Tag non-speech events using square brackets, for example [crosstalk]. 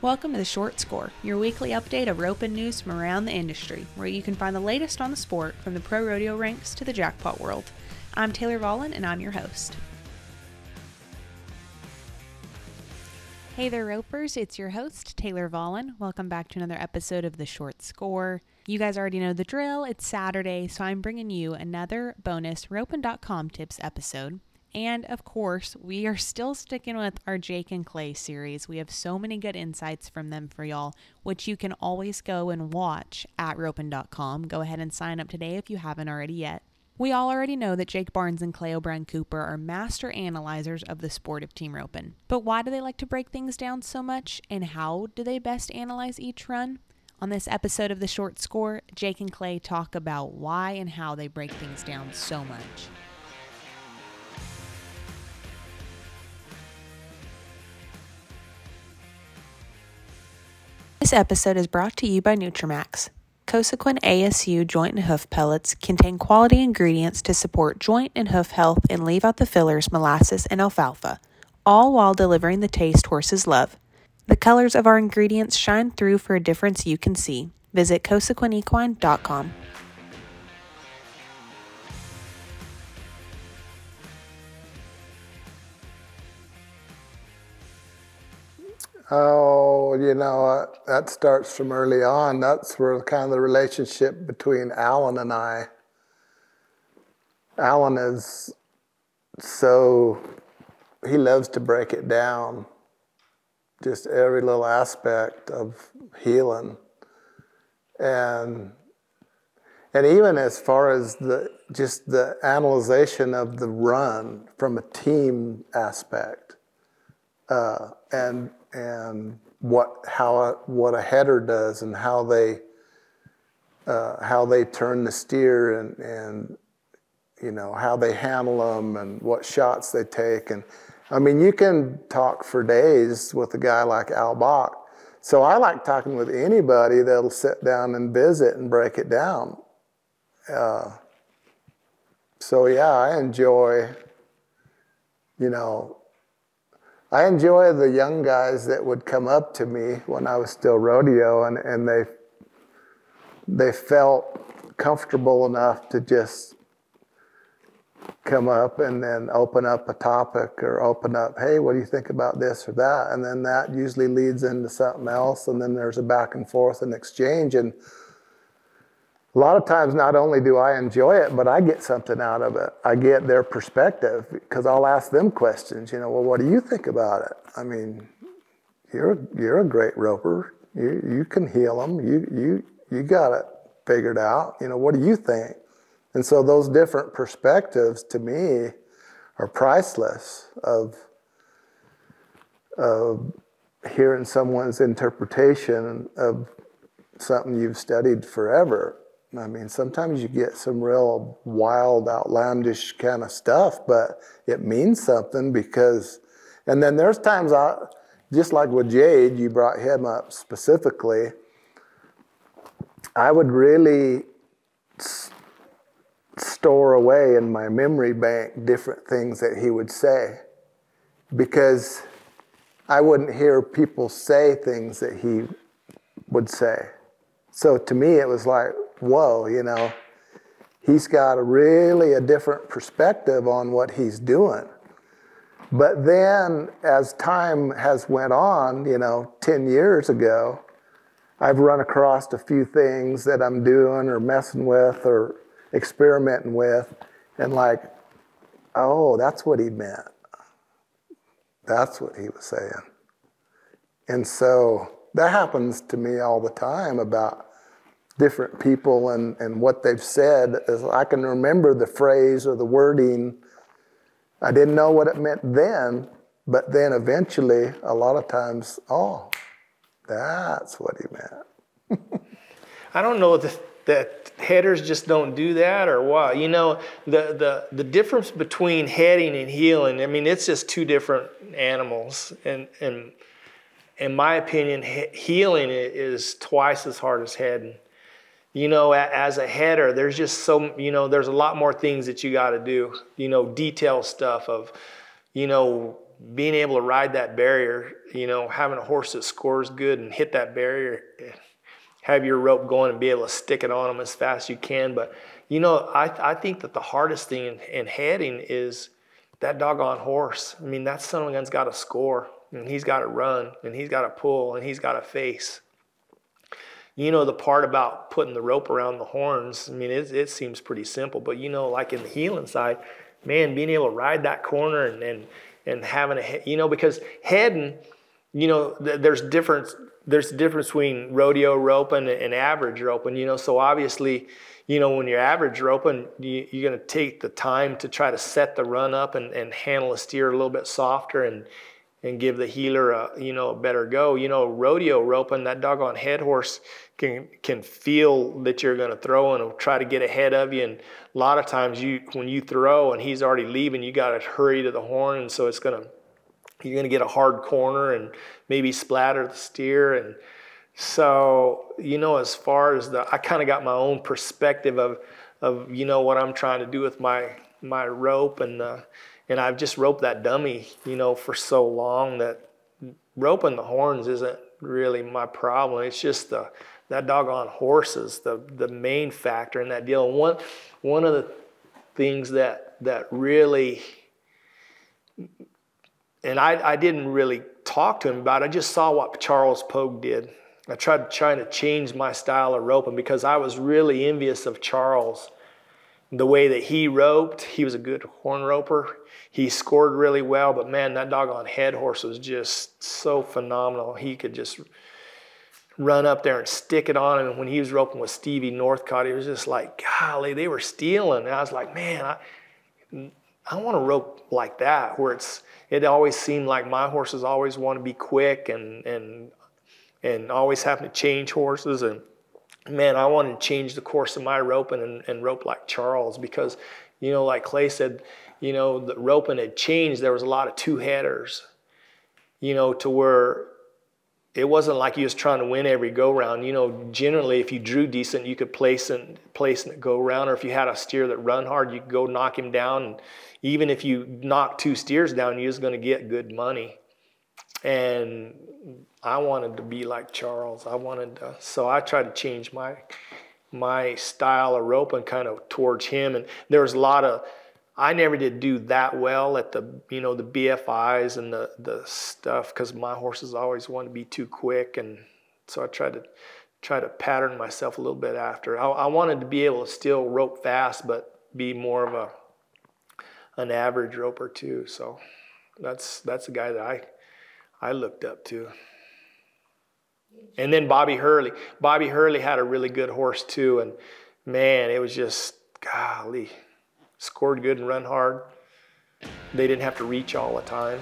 Welcome to the Short Score, your weekly update of roping news from around the industry, where you can find the latest on the sport from the pro rodeo ranks to the jackpot world. I'm Taylor Vollen, and I'm your host. Hey there, ropers. It's your host, Taylor Vollen. Welcome back to another episode of The Short Score. You guys already know the drill. It's Saturday, so I'm bringing you another bonus roping.com tips episode. And of course, we are still sticking with our Jake and Clay series. We have so many good insights from them for y'all, which you can always go and watch at roping.com. Go ahead and sign up today if you haven't already yet. We all already know that Jake Barnes and Clay O'Brien Cooper are master analyzers of the sport of team roping. But why do they like to break things down so much, and how do they best analyze each run? On this episode of The Short Score, Jake and Clay talk about why and how they break things down so much. This episode is brought to you by Nutramax. Cosequin ASU joint and hoof pellets contain quality ingredients to support joint and hoof health and leave out the fillers, molasses, and alfalfa, all while delivering the taste horses love. The colors of our ingredients shine through for a difference you can see. Visit cosequinequine.com. Oh, you know, uh, that starts from early on. That's where kind of the relationship between Allen and I. Allen is so, he loves to break it down, just every little aspect of heeling. And and even as far as the just the analyzation of the run from a team aspect, uh, and and what how a, what a header does and how they uh, how they turn the steer and and you know how they handle them and what shots they take and I mean you can talk for days with a guy like Al Bach. So I like talking with anybody that'll sit down and visit and break it down. Uh, so yeah, I enjoy you know I enjoy the young guys that would come up to me when I was still rodeo and, and they they felt comfortable enough to just come up and then open up a topic or open up, hey, what do you think about this or that? And then that usually leads into something else and then there's a back and forth and exchange and a lot of times not only do I enjoy it, but I get something out of it. I get their perspective because I'll ask them questions. You know, well, what do you think about it? I mean, you're you're a great roper. You you can heel them. You you you got it figured out. You know, what do you think? And so those different perspectives to me are priceless. Of of hearing someone's interpretation of something you've studied forever I mean, sometimes you get some real wild, outlandish kind of stuff, but it means something because, and then there's times I, just like with Jade, you brought him up specifically. I would really s- store away in my memory bank different things that he would say because I wouldn't hear people say things that he would say. So to me, it was like, whoa, you know, he's got a really a different perspective on what he's doing. But then as time has went on, you know, 10 years ago, I've run across a few things that I'm doing or messing with or experimenting with and like, oh, that's what he meant. That's what he was saying. And so that happens to me all the time about different people and, and what they've said. As I can remember the phrase or the wording. I didn't know what it meant then, but then eventually, a lot of times, oh, that's what he meant. [laughs] I don't know that, that headers just don't do that or what. You know, the, the, the difference between heading and heeling, I mean, it's just two different animals. And, and in my opinion, heeling is twice as hard as heading you know, as a header, there's just so, you know, there's a lot more things that you got to do, you know, detail stuff of, you know, being able to ride that barrier, you know, having a horse that scores good and hit that barrier, eh, have your rope going and be able to stick it on them as fast as you can. But, you know, I, I think that the hardest thing in, in heading is that doggone horse. I mean, that son of a gun's got to score, and he's got to run, and he's got to pull, and he's got to face. You know, the part about putting the rope around the horns, I mean, it, it seems pretty simple, but you know, like in the heeling side, man, being able to ride that corner and, and, and having a, you know, because heading, you know, there's difference, there's a difference between rodeo roping and average roping, you know, so obviously, you know, when you're average roping, you, you're going to take the time to try to set the run up and, and handle a steer a little bit softer and, and give the heeler a you know a better go. You know, rodeo roping that doggone head horse can can feel that you're going to throw and will try to get ahead of you. And a lot of times you when you throw and he's already leaving, you got to hurry to the horn, and so it's going to you're going to get a hard corner and maybe splatter the steer and so you know as far as the I kind of got my own perspective of of you know what I'm trying to do with my my rope and uh, and I've just roped that dummy, you know, for so long that roping the horns isn't really my problem. It's just the that doggone horses, the the main factor in that deal. And one one of the things that that really and I, I didn't really talk to him about it. I just saw what Charles Pogue did. I tried trying to change my style of roping because I was really envious of Charles the way that he roped, he was a good horn roper. He scored really well, but man, that doggone head horse was just so phenomenal. He could just run up there and stick it on him. And when he was roping with Stevie Northcott, he was just like, golly, they were stealing. And I was like, man, I, I want to rope like that, where it's it always seemed like my horses always want to be quick and and and always having to change horses and man, I wanted to change the course of my roping and, and rope like Charles because, you know, like Clay said, you know, the roping had changed. There was a lot of two headers, you know, to where it wasn't like you was trying to win every go round. You know, generally, if you drew decent, you could place and place and go round, or if you had a steer that run hard, you could go knock him down. And even if you knock two steers down, you was going to get good money. And I wanted to be like Charles. I wanted to, so I tried to change my my style of roping kind of towards him. And there was a lot of I never did do that well at the you know the BFIs and the the stuff because my horses always wanted to be too quick, and so I tried to try to pattern myself a little bit after. I, I wanted to be able to still rope fast, but be more of a an average roper too. So that's that's a guy that I I looked up to. And then Bobby Hurley. Bobby Hurley had a really good horse too, and man, it was just golly, scored good and run hard. They didn't have to reach all the time.